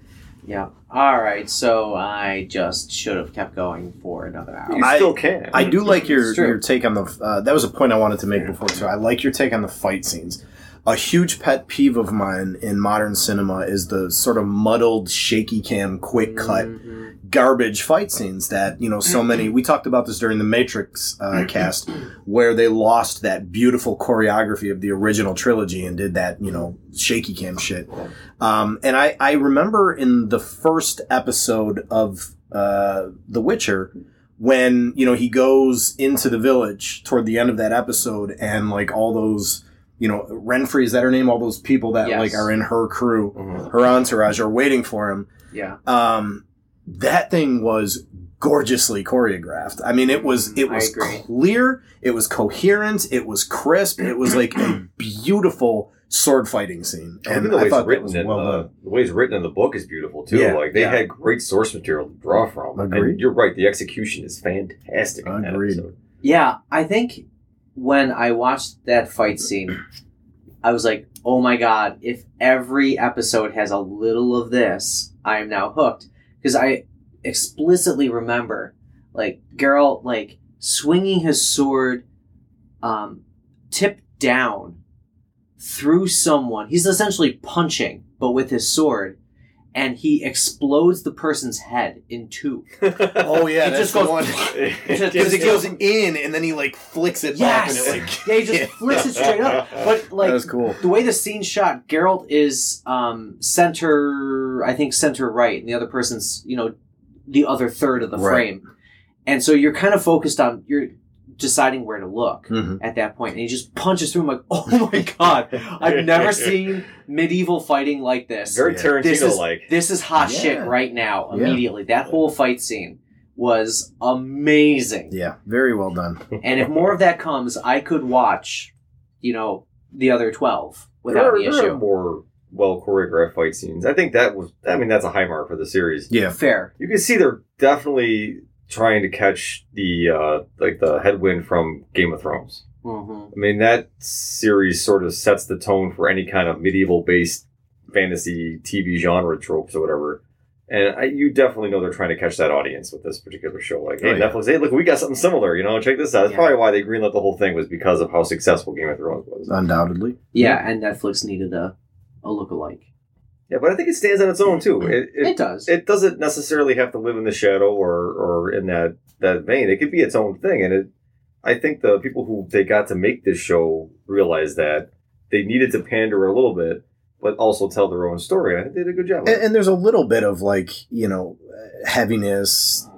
[SPEAKER 1] Yeah. All right. So I just should have kept going for another hour.
[SPEAKER 2] You
[SPEAKER 3] I-
[SPEAKER 2] still can.
[SPEAKER 3] i do like your, your take on the uh, that was a point i wanted to make before too i like your take on the fight scenes a huge pet peeve of mine in modern cinema is the sort of muddled shaky cam quick cut
[SPEAKER 1] Mhm.
[SPEAKER 3] garbage fight scenes that you know so many we talked about this during the matrix uh, cast where they lost that beautiful choreography of the original trilogy and did that you know shaky cam shit. Um, and I, I remember in the first episode of uh, the witcher when you know he goes into the village toward the end of that episode and like all those you know Renfri is that her name all those people that
[SPEAKER 1] Yes.
[SPEAKER 3] like are in her crew
[SPEAKER 2] Mhm.
[SPEAKER 3] her entourage are waiting for him
[SPEAKER 1] Yeah.
[SPEAKER 3] um, that thing was gorgeously choreographed. I mean, it was it was clear, it was coherent, it was crisp, it was like a <clears throat> beautiful sword fighting scene,
[SPEAKER 2] Even
[SPEAKER 3] and
[SPEAKER 2] the way
[SPEAKER 3] I
[SPEAKER 2] it's
[SPEAKER 3] thought
[SPEAKER 2] written
[SPEAKER 3] was
[SPEAKER 2] in
[SPEAKER 3] well
[SPEAKER 2] the, the way it's written in the book is beautiful too.
[SPEAKER 3] Yeah,
[SPEAKER 2] like they
[SPEAKER 3] yeah.
[SPEAKER 2] had great source material to draw from.
[SPEAKER 3] Agreed.
[SPEAKER 2] And you're right, the execution is fantastic. in that
[SPEAKER 3] Agreed.
[SPEAKER 1] Yeah, I think when I watched that fight scene, I was like, oh my god, if every episode has a little of this, I am now hooked. Because I explicitly remember, like, Geralt, like, swinging his sword, um, tipped down through someone. He's essentially punching, but with his sword. And he explodes the person's head in two. <laughs>
[SPEAKER 3] Oh yeah,
[SPEAKER 1] It
[SPEAKER 3] that's
[SPEAKER 1] just
[SPEAKER 3] the <laughs>
[SPEAKER 1] goes-
[SPEAKER 3] one. Because it goes in and then he like flicks it back and it like
[SPEAKER 1] Yeah, he just <laughs> flicks it straight up. But like
[SPEAKER 3] that was cool.
[SPEAKER 1] the way the scene shot, Geralt is um, center, I think center right, and the other person's you know the other third of the
[SPEAKER 3] Right.
[SPEAKER 1] frame, and so you're kind of focused on you're deciding where to look
[SPEAKER 3] Mhm.
[SPEAKER 1] at that point, and he just punches through. I'm like, <laughs> oh my god, I've never <laughs> seen medieval fighting like this.
[SPEAKER 2] Very
[SPEAKER 1] This is
[SPEAKER 2] Tarantino like.
[SPEAKER 1] this is hot
[SPEAKER 3] Yeah.
[SPEAKER 1] shit right now.
[SPEAKER 3] Yeah.
[SPEAKER 1] Immediately, that whole fight scene was amazing.
[SPEAKER 3] Yeah, very well done.
[SPEAKER 1] And if more of that comes, I could watch, you know, the other twelve without
[SPEAKER 2] are,
[SPEAKER 1] the
[SPEAKER 2] there are
[SPEAKER 1] issue.
[SPEAKER 2] more well choreographed fight scenes. I think that was. I mean, that's a high mark for the series.
[SPEAKER 3] Yeah,
[SPEAKER 1] Fair.
[SPEAKER 2] You can see they're definitely trying to catch the uh like the headwind from Game of Thrones.
[SPEAKER 1] hmm
[SPEAKER 2] I mean, that series sort of sets the tone for any kind of medieval based fantasy TV genre tropes or whatever. And I, you definitely know they're trying to catch that audience with this particular show. Like, hey,
[SPEAKER 3] Oh, yeah.
[SPEAKER 2] Netflix, hey, look, we got something similar. You know, check this out. That's
[SPEAKER 1] Yeah.
[SPEAKER 2] probably why they greenlit the whole thing was because of how successful Game of Thrones was.
[SPEAKER 3] undoubtedly.
[SPEAKER 1] Yeah, and Netflix needed a a lookalike.
[SPEAKER 2] Yeah, but I think it stands on its own too. It,
[SPEAKER 1] It,
[SPEAKER 2] it,
[SPEAKER 1] does.
[SPEAKER 2] it doesn't necessarily have to live in the shadow or or in that that vein. It could be its own thing, and it. I think the people who they got to make this show realized that they needed to pander a little bit, but also tell their own story. And I think they did a good job.
[SPEAKER 3] And, and there's a little bit of like you know heaviness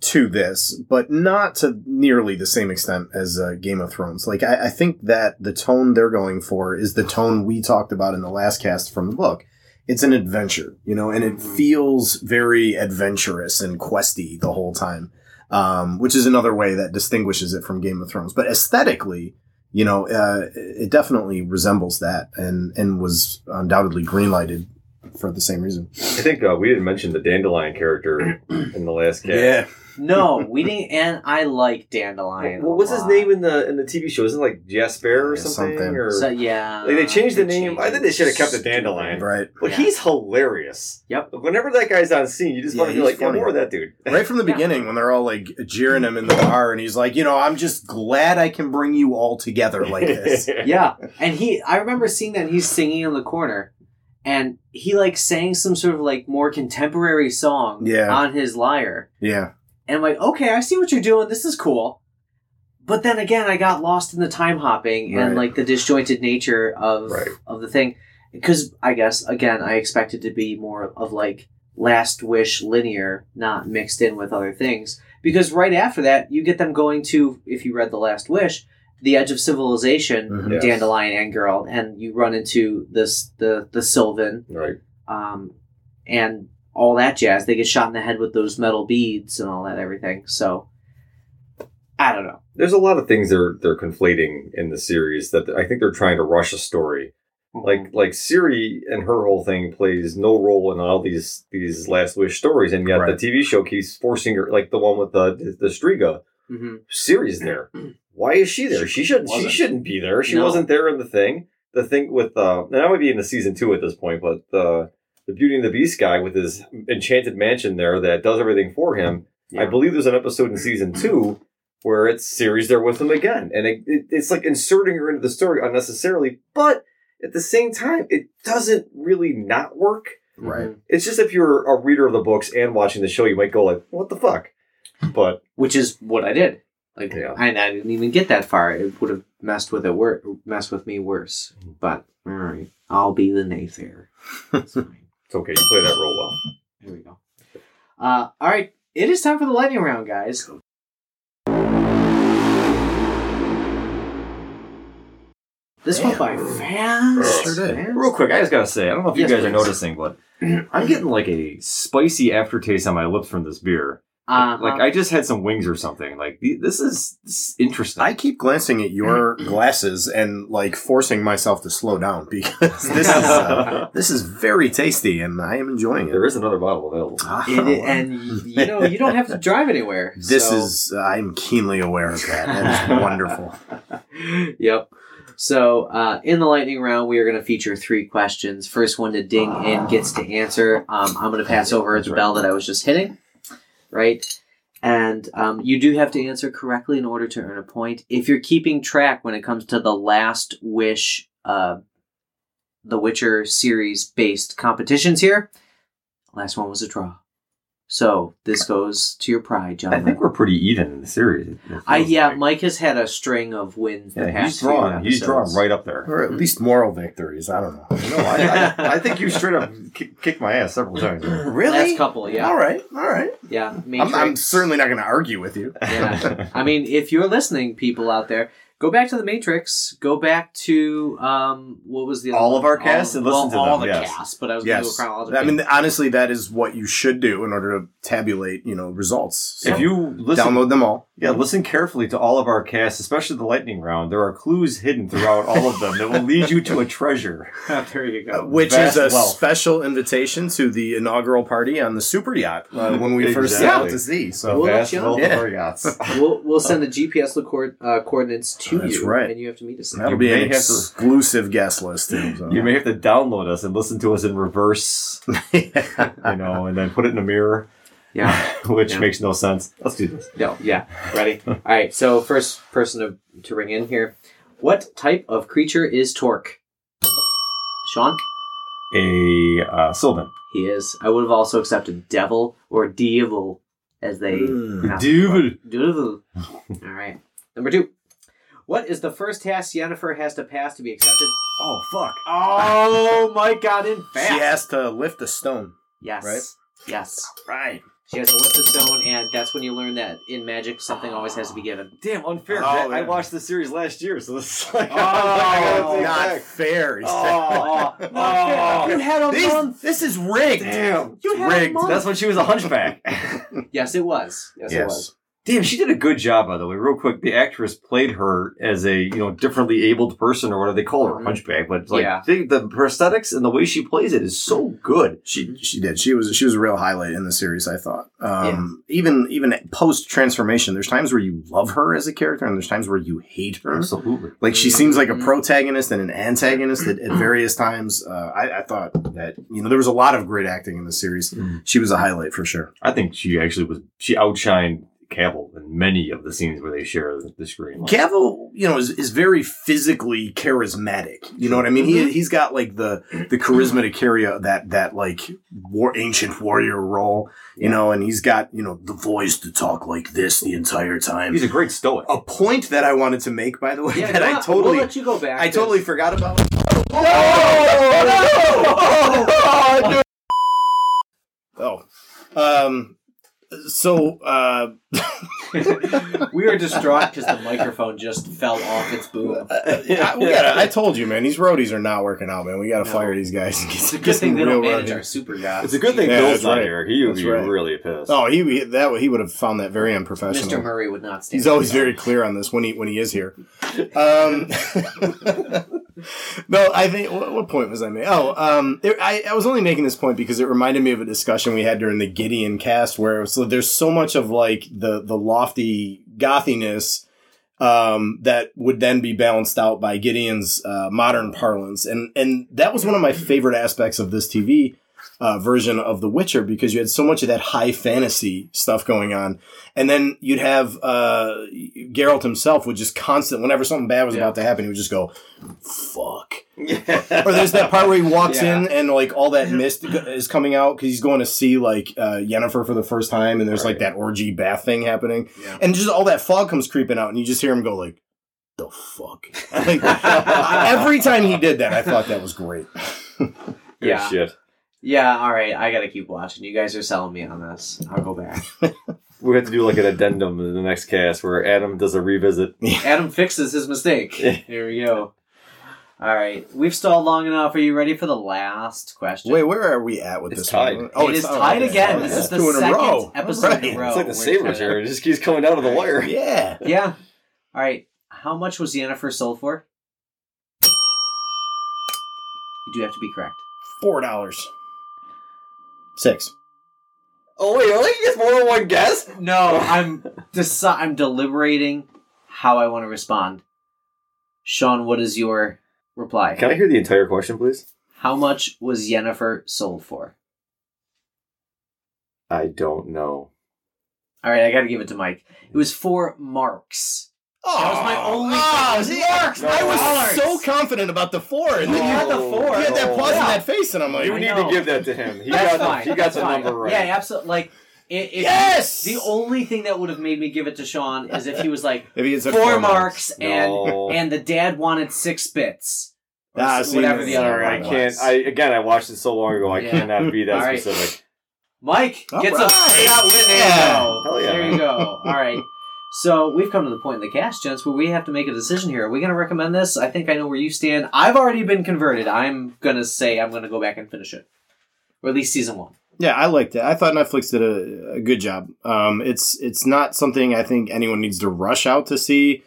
[SPEAKER 3] to this, but not to nearly the same extent as uh, Game of Thrones. Like I, I think that the tone they're going for is the tone we talked about in the last cast from the book. It's an adventure, you know, and it feels very adventurous and questy the whole time, um, which is another way that distinguishes it from Game of Thrones. But aesthetically, you know, uh, it definitely resembles that, and and was undoubtedly greenlighted for the same reason.
[SPEAKER 2] I think uh, we didn't mention the dandelion character <clears throat> in the last cast. Yeah.
[SPEAKER 1] no, we didn't. And I like Dandelion.
[SPEAKER 2] What
[SPEAKER 1] a
[SPEAKER 2] was his name in the in the TV show? Isn't it like Jasper or
[SPEAKER 3] Yeah,
[SPEAKER 2] something?
[SPEAKER 3] something.
[SPEAKER 2] Or
[SPEAKER 1] So, yeah,
[SPEAKER 2] like they changed the
[SPEAKER 1] they
[SPEAKER 2] name. I think they should have kept the dandelion.
[SPEAKER 3] Right.
[SPEAKER 2] But
[SPEAKER 1] Yeah.
[SPEAKER 2] he's hilarious.
[SPEAKER 1] Yep.
[SPEAKER 2] Whenever that guy's on scene, you just
[SPEAKER 3] Yeah,
[SPEAKER 2] want to be like, yeah, more of that dude. <laughs>
[SPEAKER 3] Right from the
[SPEAKER 1] Yeah.
[SPEAKER 3] beginning, when they're all like jeering him in the bar, and he's like, you know, I'm just glad I can bring you all together like this. <laughs>
[SPEAKER 1] Yeah, and he. I remember seeing that he's singing in the corner, and he like sang some sort of like more contemporary song
[SPEAKER 3] Yeah.
[SPEAKER 1] on his lyre.
[SPEAKER 3] yeah.
[SPEAKER 1] And I'm like, okay, I see what you're doing. This is cool. But then again, I got lost in the time hopping and
[SPEAKER 3] Right.
[SPEAKER 1] like the disjointed nature of
[SPEAKER 2] Right.
[SPEAKER 1] of the thing. Because I guess again, I expected to be more of like Last Wish linear, not mixed in with other things. Because right after that, you get them going to, if you read The Last Wish, the edge of civilization,
[SPEAKER 3] Mhm.
[SPEAKER 2] Yes.
[SPEAKER 1] Dandelion and Geralt, and you run into this the the Sylvan,
[SPEAKER 2] Right.
[SPEAKER 1] um, and all that jazz. They get shot in the head with those metal beads and all that everything. So I don't know.
[SPEAKER 2] There's a lot of things they're they're conflating in the series that I think they're trying to rush a story. Like like Ciri and her whole thing plays no role in all these these Last Wish stories, and yet
[SPEAKER 3] Right.
[SPEAKER 2] the TV show keeps forcing her, like the one with the the Striga.
[SPEAKER 1] hmm
[SPEAKER 2] Ciri's there. <clears throat> Why is she there?
[SPEAKER 3] She
[SPEAKER 2] She shouldn't. She shouldn't be there. She
[SPEAKER 1] No.
[SPEAKER 2] wasn't there in the thing. The thing with uh, and I might be in the season two at this point, but the the Beauty and the Beast guy with his enchanted mansion there that does everything for him. I believe there's an episode in season two where it's Ciri's there with him again, and it, it, it's like inserting her into the story unnecessarily. But at the same time, it doesn't really not work.
[SPEAKER 3] Right.
[SPEAKER 2] It's just if you're a reader of the books and watching the show, you might go like, "What the fuck?" But
[SPEAKER 1] Which is what I did. Like,
[SPEAKER 2] Yeah.
[SPEAKER 1] I, I didn't even get that far. It would have messed with it wor- messed with me worse. But all right, I'll be the naysayer. It's <laughs>
[SPEAKER 2] it's okay. You play that role well.
[SPEAKER 1] Here we go. Uh, all right, it is time for the lightning round, guys. This went by fast.
[SPEAKER 3] Sure did.
[SPEAKER 1] fast.
[SPEAKER 4] Real quick, I just gotta say, I don't know if you
[SPEAKER 1] Yes,
[SPEAKER 4] guys are noticing, but I'm getting like a spicy aftertaste on my lips from this beer.
[SPEAKER 1] Uh-huh.
[SPEAKER 4] Like I just had some wings or something. Like this is, this is interesting.
[SPEAKER 3] I keep glancing at your <clears throat> glasses and like forcing myself to slow down <laughs> because <laughs> this is uh, this is very tasty and I am enjoying it.
[SPEAKER 2] There is another bottle available.
[SPEAKER 3] Ah,
[SPEAKER 1] It- and you know you don't have to drive anywhere.
[SPEAKER 3] this
[SPEAKER 1] so-
[SPEAKER 3] is I'm keenly aware of that. That is wonderful. <laughs>
[SPEAKER 1] yep. So, uh, in the lightning round, we are going to feature three questions. First one to ding in gets to answer. Um, I'm going to pass over the bell that I was just hitting, right? And um, you do have to answer correctly in order to earn a point. If you're keeping track when it comes to the Last Wish, uh, the Witcher series based competitions here, last one was a draw. So this goes to your pride, John.
[SPEAKER 2] I think we're pretty even in the series.
[SPEAKER 1] I yeah,
[SPEAKER 2] like.
[SPEAKER 1] Mike has had a string of wins. the
[SPEAKER 2] Yeah,
[SPEAKER 1] past
[SPEAKER 2] he's
[SPEAKER 1] few
[SPEAKER 2] drawn. He's drawn right up there.
[SPEAKER 3] Or at mm-hmm. least moral victories. I don't know.
[SPEAKER 2] No, I, I, I think you straight up kicked my ass several times. <laughs>
[SPEAKER 3] Really?
[SPEAKER 1] Last couple, yeah,
[SPEAKER 3] All right. All right.
[SPEAKER 1] yeah.
[SPEAKER 3] I'm, I'm certainly not going to argue with you.
[SPEAKER 1] Yeah. I mean, if you're listening, people out there, go back to the Matrix. Go back to um, what was the other
[SPEAKER 2] All
[SPEAKER 1] one?
[SPEAKER 2] of our casts and listen
[SPEAKER 1] well,
[SPEAKER 2] to
[SPEAKER 1] all
[SPEAKER 2] them,
[SPEAKER 1] the
[SPEAKER 2] yes.
[SPEAKER 1] casts. But I was going to do a chronological.
[SPEAKER 3] I mean, honestly, that is what you should do in order to tabulate, you know, results. So
[SPEAKER 2] If you listen,
[SPEAKER 3] download them all.
[SPEAKER 2] Yeah, listen carefully to all of our casts, especially the lightning round. There are clues hidden throughout all of them that will lead you to a treasure. <laughs>
[SPEAKER 1] there you
[SPEAKER 3] Uh,
[SPEAKER 1] go.
[SPEAKER 3] which
[SPEAKER 2] Vast
[SPEAKER 3] is a
[SPEAKER 2] wealth.
[SPEAKER 3] special invitation to the inaugural party on the super yacht uh, when we first set out to sea. So
[SPEAKER 1] We'll
[SPEAKER 2] Vast
[SPEAKER 1] you
[SPEAKER 2] wealth
[SPEAKER 3] Yeah.
[SPEAKER 2] of our yachts. <laughs>
[SPEAKER 1] we'll we'll send the GPS record, uh, coordinates to
[SPEAKER 3] That's
[SPEAKER 1] you,
[SPEAKER 3] right.
[SPEAKER 1] and you have to meet us.
[SPEAKER 3] that'll
[SPEAKER 2] You
[SPEAKER 3] be an
[SPEAKER 2] may have to-
[SPEAKER 3] exclusive guest list. Too, so.
[SPEAKER 2] You may have to download us and listen to us in reverse, <laughs> you know, and then put it in a mirror,
[SPEAKER 1] Yeah. <laughs>
[SPEAKER 2] which
[SPEAKER 1] Yeah.
[SPEAKER 2] makes no sense. Let's do this.
[SPEAKER 1] No. Yeah. Ready. <laughs> All right. So first person to to ring in here. What type of creature is Torque? Sean.
[SPEAKER 2] A uh, Sylvan.
[SPEAKER 1] He is. I would have also accepted devil or devil, as they
[SPEAKER 3] Mm.
[SPEAKER 1] pronounce
[SPEAKER 2] Devil.
[SPEAKER 1] Devil. <laughs> All right. Number two. What is the first task Yennefer has to pass to be accepted?
[SPEAKER 2] Oh fuck!
[SPEAKER 1] Oh, my god! in fast.
[SPEAKER 3] She has to lift a stone.
[SPEAKER 1] Yes.
[SPEAKER 3] Right?
[SPEAKER 1] Yes.
[SPEAKER 3] Right.
[SPEAKER 1] She has to lift the stone, and that's when you learn that in magic something always has to be given.
[SPEAKER 2] Damn unfair.
[SPEAKER 3] Oh,
[SPEAKER 2] I- I watched the series last year, so this is like <laughs>
[SPEAKER 1] Oh,
[SPEAKER 2] I
[SPEAKER 3] not
[SPEAKER 2] back.
[SPEAKER 3] fair. he said.
[SPEAKER 2] Oh. <laughs> oh, oh,
[SPEAKER 1] You had a
[SPEAKER 3] These-
[SPEAKER 1] month.
[SPEAKER 3] this is rigged.
[SPEAKER 2] damn!
[SPEAKER 1] You had
[SPEAKER 3] rigged.
[SPEAKER 1] a month.
[SPEAKER 2] That's when she was a hunchback. <laughs>
[SPEAKER 1] Yes, it was. Yes, it was.
[SPEAKER 2] Damn, she did a good job, by the way. Real quick, the actress played her as a you know differently abled person or whatever they call her,
[SPEAKER 1] Mhm.
[SPEAKER 2] hunchback. But like
[SPEAKER 1] Yeah.
[SPEAKER 2] the, the prosthetics and the way she plays it is so good.
[SPEAKER 3] She she did. She was she was a real highlight in the series. I thought. Um, Even even post transformation, there's times where you love her as a character, and there's times where you hate her.
[SPEAKER 2] Absolutely.
[SPEAKER 3] Like she seems like a
[SPEAKER 1] Mhm.
[SPEAKER 3] protagonist and an antagonist at, at various times. Uh, I, I thought that you know there was a lot of great acting in the series.
[SPEAKER 2] Mhm.
[SPEAKER 3] She was a highlight for sure.
[SPEAKER 2] I think she actually was. She outshined Cavill in many of the scenes where they share the, the screen.
[SPEAKER 3] Cavill, you know, is, is very physically charismatic. You know what I mean? He he's got like the the charisma to carry a, that that like war ancient warrior role. You know, and he's got you know the voice to talk like this the entire time.
[SPEAKER 2] He's a great stoic.
[SPEAKER 3] a point that I wanted to make, by the way,
[SPEAKER 1] Yeah,
[SPEAKER 3] that I totally,
[SPEAKER 1] We'll let you go back.
[SPEAKER 3] I totally forgot about. Oh, <laughs> um, so uh, <laughs>
[SPEAKER 1] we were distraught because the microphone just fell off its boom.
[SPEAKER 3] I, we gotta, I told you, man, these roadies are not working out, man. We gotta
[SPEAKER 1] No.
[SPEAKER 3] fire these guys. And get,
[SPEAKER 1] It's a good thing they don't manage our super yachts.
[SPEAKER 2] It's a good thing
[SPEAKER 3] Yeah,
[SPEAKER 2] Bill's
[SPEAKER 3] that's
[SPEAKER 2] not
[SPEAKER 3] right.
[SPEAKER 2] here. He would
[SPEAKER 3] That's
[SPEAKER 2] be
[SPEAKER 3] right.
[SPEAKER 2] really pissed.
[SPEAKER 3] Oh, he he- that he would have found that very unprofessional.
[SPEAKER 1] Mr. Murray would not stand.
[SPEAKER 3] He's always very clear on this when he when he is here. Um, <laughs> <laughs> no, I think what, what point was I making? Oh, um, it, I I was only making this point because it reminded me of a discussion we had during the Gideon cast where so there's so much of like the the lofty gothiness um, that would then be balanced out by Gideon's uh, modern parlance, and and that was one of my favorite aspects of this TV uh, version of The Witcher because you had so much of that high fantasy stuff going on, and then you'd have uh, Geralt himself would just constant whenever something bad was
[SPEAKER 1] Yeah.
[SPEAKER 3] about to happen, he would just go, "Fuck." or there's that part where he walks
[SPEAKER 1] Yeah.
[SPEAKER 3] in and like all that mist is coming out because he's going to see like uh, Yennefer for the first time, and there's like that orgy bath thing happening,
[SPEAKER 1] Yeah.
[SPEAKER 3] and just all that fog comes creeping out, and you just hear him go like, "The fuck!" <laughs> Like, <laughs> every time he did that, I thought that was great. <laughs>
[SPEAKER 2] Good
[SPEAKER 1] Yeah.
[SPEAKER 2] shit.
[SPEAKER 1] Yeah, all right. I gotta keep watching. You guys are selling me on this. I'll go back. <laughs>
[SPEAKER 2] We have to do like an addendum in the next cast where Adam does a revisit. <laughs>
[SPEAKER 1] Adam fixes his mistake. Here we go. All right, we've stalled long enough. Are you ready for the last question?
[SPEAKER 3] Wait, where are we at with
[SPEAKER 2] It's
[SPEAKER 3] this?
[SPEAKER 2] tied.
[SPEAKER 3] One?
[SPEAKER 1] Oh, it is tied again.
[SPEAKER 3] Oh,
[SPEAKER 1] This is the
[SPEAKER 3] Two in a
[SPEAKER 1] second
[SPEAKER 3] row.
[SPEAKER 1] episode
[SPEAKER 3] All right.
[SPEAKER 1] in a row.
[SPEAKER 2] It's like the
[SPEAKER 1] We're
[SPEAKER 2] Sabres
[SPEAKER 1] trying
[SPEAKER 2] here. It just keeps coming down to the wire.
[SPEAKER 3] Yeah.
[SPEAKER 1] Yeah. All right. How much was Yennefer sold for? You do have to be correct.
[SPEAKER 3] Four dollars. Six.
[SPEAKER 2] Oh wait, really? He gets more than one guess?
[SPEAKER 1] No, I'm deci- I'm deliberating how I want to respond. Sean, what is your reply?
[SPEAKER 2] Can I hear the entire question, please?
[SPEAKER 1] How much was Yennefer sold for?
[SPEAKER 2] I don't know.
[SPEAKER 1] All right, I got to give it to Mike. It was four marks. That was my only
[SPEAKER 3] Oh,
[SPEAKER 1] thing.
[SPEAKER 3] see,
[SPEAKER 1] Marks,
[SPEAKER 3] I was
[SPEAKER 1] dollars.
[SPEAKER 3] so confident about the four, and then
[SPEAKER 1] You had the four.
[SPEAKER 3] you had that pause
[SPEAKER 1] Yeah.
[SPEAKER 3] in that face, and I'm like,
[SPEAKER 2] You
[SPEAKER 1] I
[SPEAKER 2] need
[SPEAKER 1] know.
[SPEAKER 2] to give that to him. He
[SPEAKER 1] That's
[SPEAKER 2] got
[SPEAKER 1] fine.
[SPEAKER 2] the, he got
[SPEAKER 1] That's
[SPEAKER 2] the
[SPEAKER 1] fine.
[SPEAKER 2] number right.
[SPEAKER 1] Yeah, absolutely. Like, it, it,
[SPEAKER 3] yes.
[SPEAKER 1] The only thing that would have made me give it to Sean is if he was like <laughs>
[SPEAKER 3] Maybe it's a
[SPEAKER 1] four marks and
[SPEAKER 2] No.
[SPEAKER 1] and the dad wanted six bits. Or
[SPEAKER 3] Ah,
[SPEAKER 1] s-
[SPEAKER 3] see,
[SPEAKER 1] whatever the other
[SPEAKER 2] Sorry, I can't.
[SPEAKER 1] was.
[SPEAKER 2] I again, I watched it so long ago. I
[SPEAKER 1] Yeah.
[SPEAKER 2] cannot be that <laughs>
[SPEAKER 1] All right.
[SPEAKER 2] specific.
[SPEAKER 1] Mike
[SPEAKER 3] All
[SPEAKER 1] gets a
[SPEAKER 3] right.
[SPEAKER 1] straight out win. There
[SPEAKER 3] Yeah.
[SPEAKER 1] you.
[SPEAKER 2] Hell yeah.
[SPEAKER 1] There you go. All right. So we've come to the point in the cast, gents, where we have to make a decision here. Are we going to recommend this? I think I know where you stand. I've already been converted. I'm going to say I'm going to go back and finish it, or at least season one.
[SPEAKER 3] Yeah, I liked it. I thought Netflix did a, a good job. Um, it's it's not something I think anyone needs to rush out to see.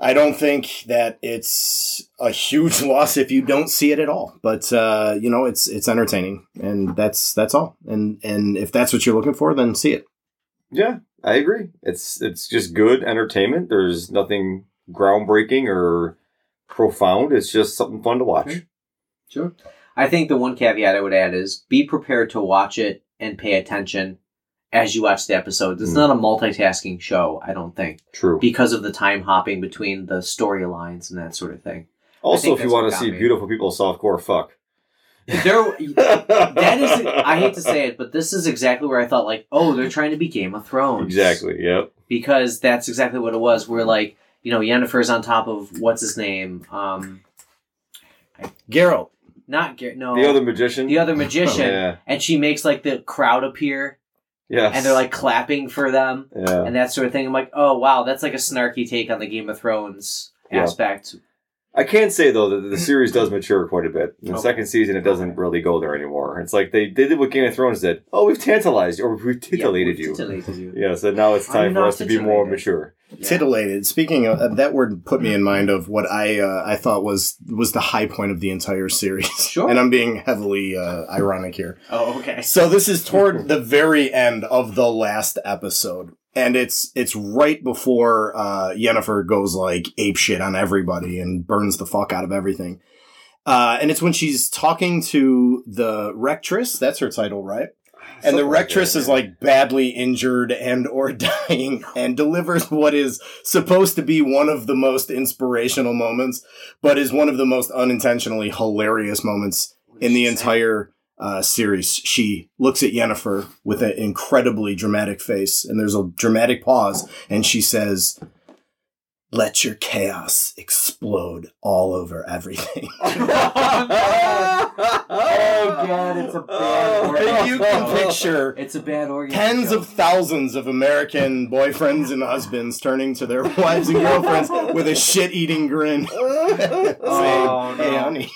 [SPEAKER 3] I don't think that it's a huge <laughs> loss if you don't see it at all. But uh, you know, it's it's entertaining, and that's that's all. And and if that's what you're looking for, then see it.
[SPEAKER 2] Yeah, I agree. It's it's just good entertainment. There's nothing groundbreaking or profound. It's just something fun to watch.
[SPEAKER 1] Okay. Sure. I think the one caveat I would add is be prepared to watch it and pay attention as you watch the episodes. It's
[SPEAKER 2] Mm.
[SPEAKER 1] not a multitasking show, I don't think,
[SPEAKER 2] True.
[SPEAKER 1] because of the time hopping between the storylines and that sort of thing.
[SPEAKER 2] Also, if you want to see
[SPEAKER 1] me.
[SPEAKER 2] beautiful people softcore fuck.
[SPEAKER 1] There, <laughs> that is, I hate to say it, but this is exactly where I thought, like, oh, they're trying to be Game of Thrones.
[SPEAKER 2] Exactly. Yep.
[SPEAKER 1] Because that's exactly what it was. Where, like, you know, Yennefer's on top of, what's his name? Um,
[SPEAKER 3] Geralt.
[SPEAKER 1] not Garrett, no.
[SPEAKER 2] The other magician.
[SPEAKER 1] the other magician.
[SPEAKER 2] Yeah.
[SPEAKER 1] And she makes, like, the crowd appear,
[SPEAKER 2] Yes.
[SPEAKER 1] and they're, like, clapping for them.
[SPEAKER 2] Yeah.
[SPEAKER 1] and that sort of thing. I'm like, oh wow, that's like a snarky take on the Game of Thrones
[SPEAKER 2] Yeah.
[SPEAKER 1] aspect.
[SPEAKER 2] I can't say though that the <clears throat> series does mature quite a bit. In the
[SPEAKER 1] Okay.
[SPEAKER 2] second season, it doesn't
[SPEAKER 1] Okay.
[SPEAKER 2] really go there anymore. It's like they, they did what Game of Thrones did. Oh, we've tantalized you, or we've titulated
[SPEAKER 1] Yeah,
[SPEAKER 2] you.
[SPEAKER 1] Titillated you. <laughs>
[SPEAKER 2] Yeah, so now it's
[SPEAKER 1] Are
[SPEAKER 2] time
[SPEAKER 1] you
[SPEAKER 2] for
[SPEAKER 1] not
[SPEAKER 2] us to be more mature.
[SPEAKER 1] Yeah.
[SPEAKER 3] Titillated. Speaking of that word, put me in mind of what I uh, I thought was was the high point of the entire series. <laughs>
[SPEAKER 1] Sure.
[SPEAKER 3] and I'm being heavily uh, ironic here.
[SPEAKER 1] Oh, okay.
[SPEAKER 3] So this is toward <laughs> the very end of the last episode, and it's it's right before uh, Yennefer goes like ape shit on everybody and burns the fuck out of everything. Uh, and it's when she's talking to the rectress. That's her title, right? <sighs> and the
[SPEAKER 2] Something like
[SPEAKER 3] rectress
[SPEAKER 2] that,
[SPEAKER 3] is like badly injured and or <laughs> dying and delivers what is supposed to be one of the most inspirational moments but is one of the most unintentionally hilarious moments in the entire uh, series she looks at Yennefer with an incredibly dramatic face and there's a dramatic pause and she says let your chaos explode all over everything <laughs> <laughs>
[SPEAKER 1] Oh, God, it's a bad word.
[SPEAKER 3] and you can picture
[SPEAKER 1] It's a bad organ.
[SPEAKER 3] tens of thousands of American boyfriends and husbands turning to their <laughs> wives and girlfriends with a shit-eating grin, saying,
[SPEAKER 1] Oh,
[SPEAKER 3] "Hey, honey."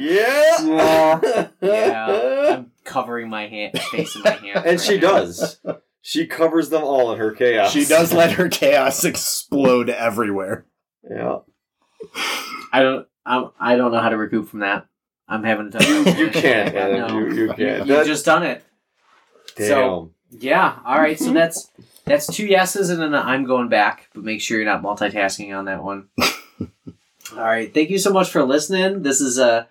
[SPEAKER 2] Yeah.
[SPEAKER 1] Yeah. Yeah. <laughs> I'm covering my hand, face in my hand.
[SPEAKER 2] and she does. She covers them all in her chaos.
[SPEAKER 3] She does let her chaos explode everywhere.
[SPEAKER 2] Yeah.
[SPEAKER 1] I don't. I'm, I don't know how to recoup from that. I'm having a tough.
[SPEAKER 2] You, you can't, <laughs> Adam.
[SPEAKER 1] No.
[SPEAKER 2] You, you can't.
[SPEAKER 1] You
[SPEAKER 2] That-
[SPEAKER 1] just done it.
[SPEAKER 2] damn.
[SPEAKER 1] So yeah. All right. So that's that's two yeses and then I'm going back. But make sure you're not multitasking on that one. <laughs> All right. Thank you so much for listening. This is uh,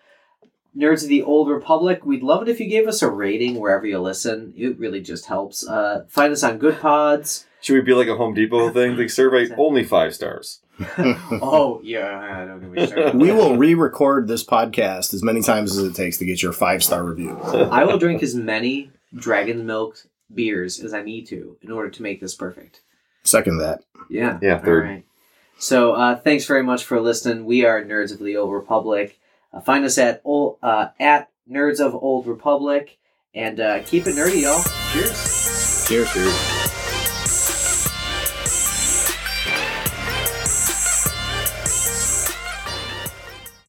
[SPEAKER 1] Nerds of the Old Republic. We'd love it if you gave us a rating wherever you listen. It really just helps. Uh, find us on Goodpods.
[SPEAKER 2] Should we be like a Home Depot thing? Like survey <laughs> only five stars. <laughs>
[SPEAKER 1] Oh yeah. Don't get me started.
[SPEAKER 3] we will re-record this podcast as many times as it takes to get your five-star review.
[SPEAKER 1] I will drink as many Dragon Milk beers as I need to in order to make this perfect.
[SPEAKER 3] Second that.
[SPEAKER 1] Yeah.
[SPEAKER 2] Yeah, third.
[SPEAKER 1] All right. So uh, thanks very much for listening. We are Nerds of the Old Republic. Uh, find us at old, uh, at Nerds of Old Republic and uh, keep it nerdy, y'all. Cheers.
[SPEAKER 3] Cheers.
[SPEAKER 2] Cheers.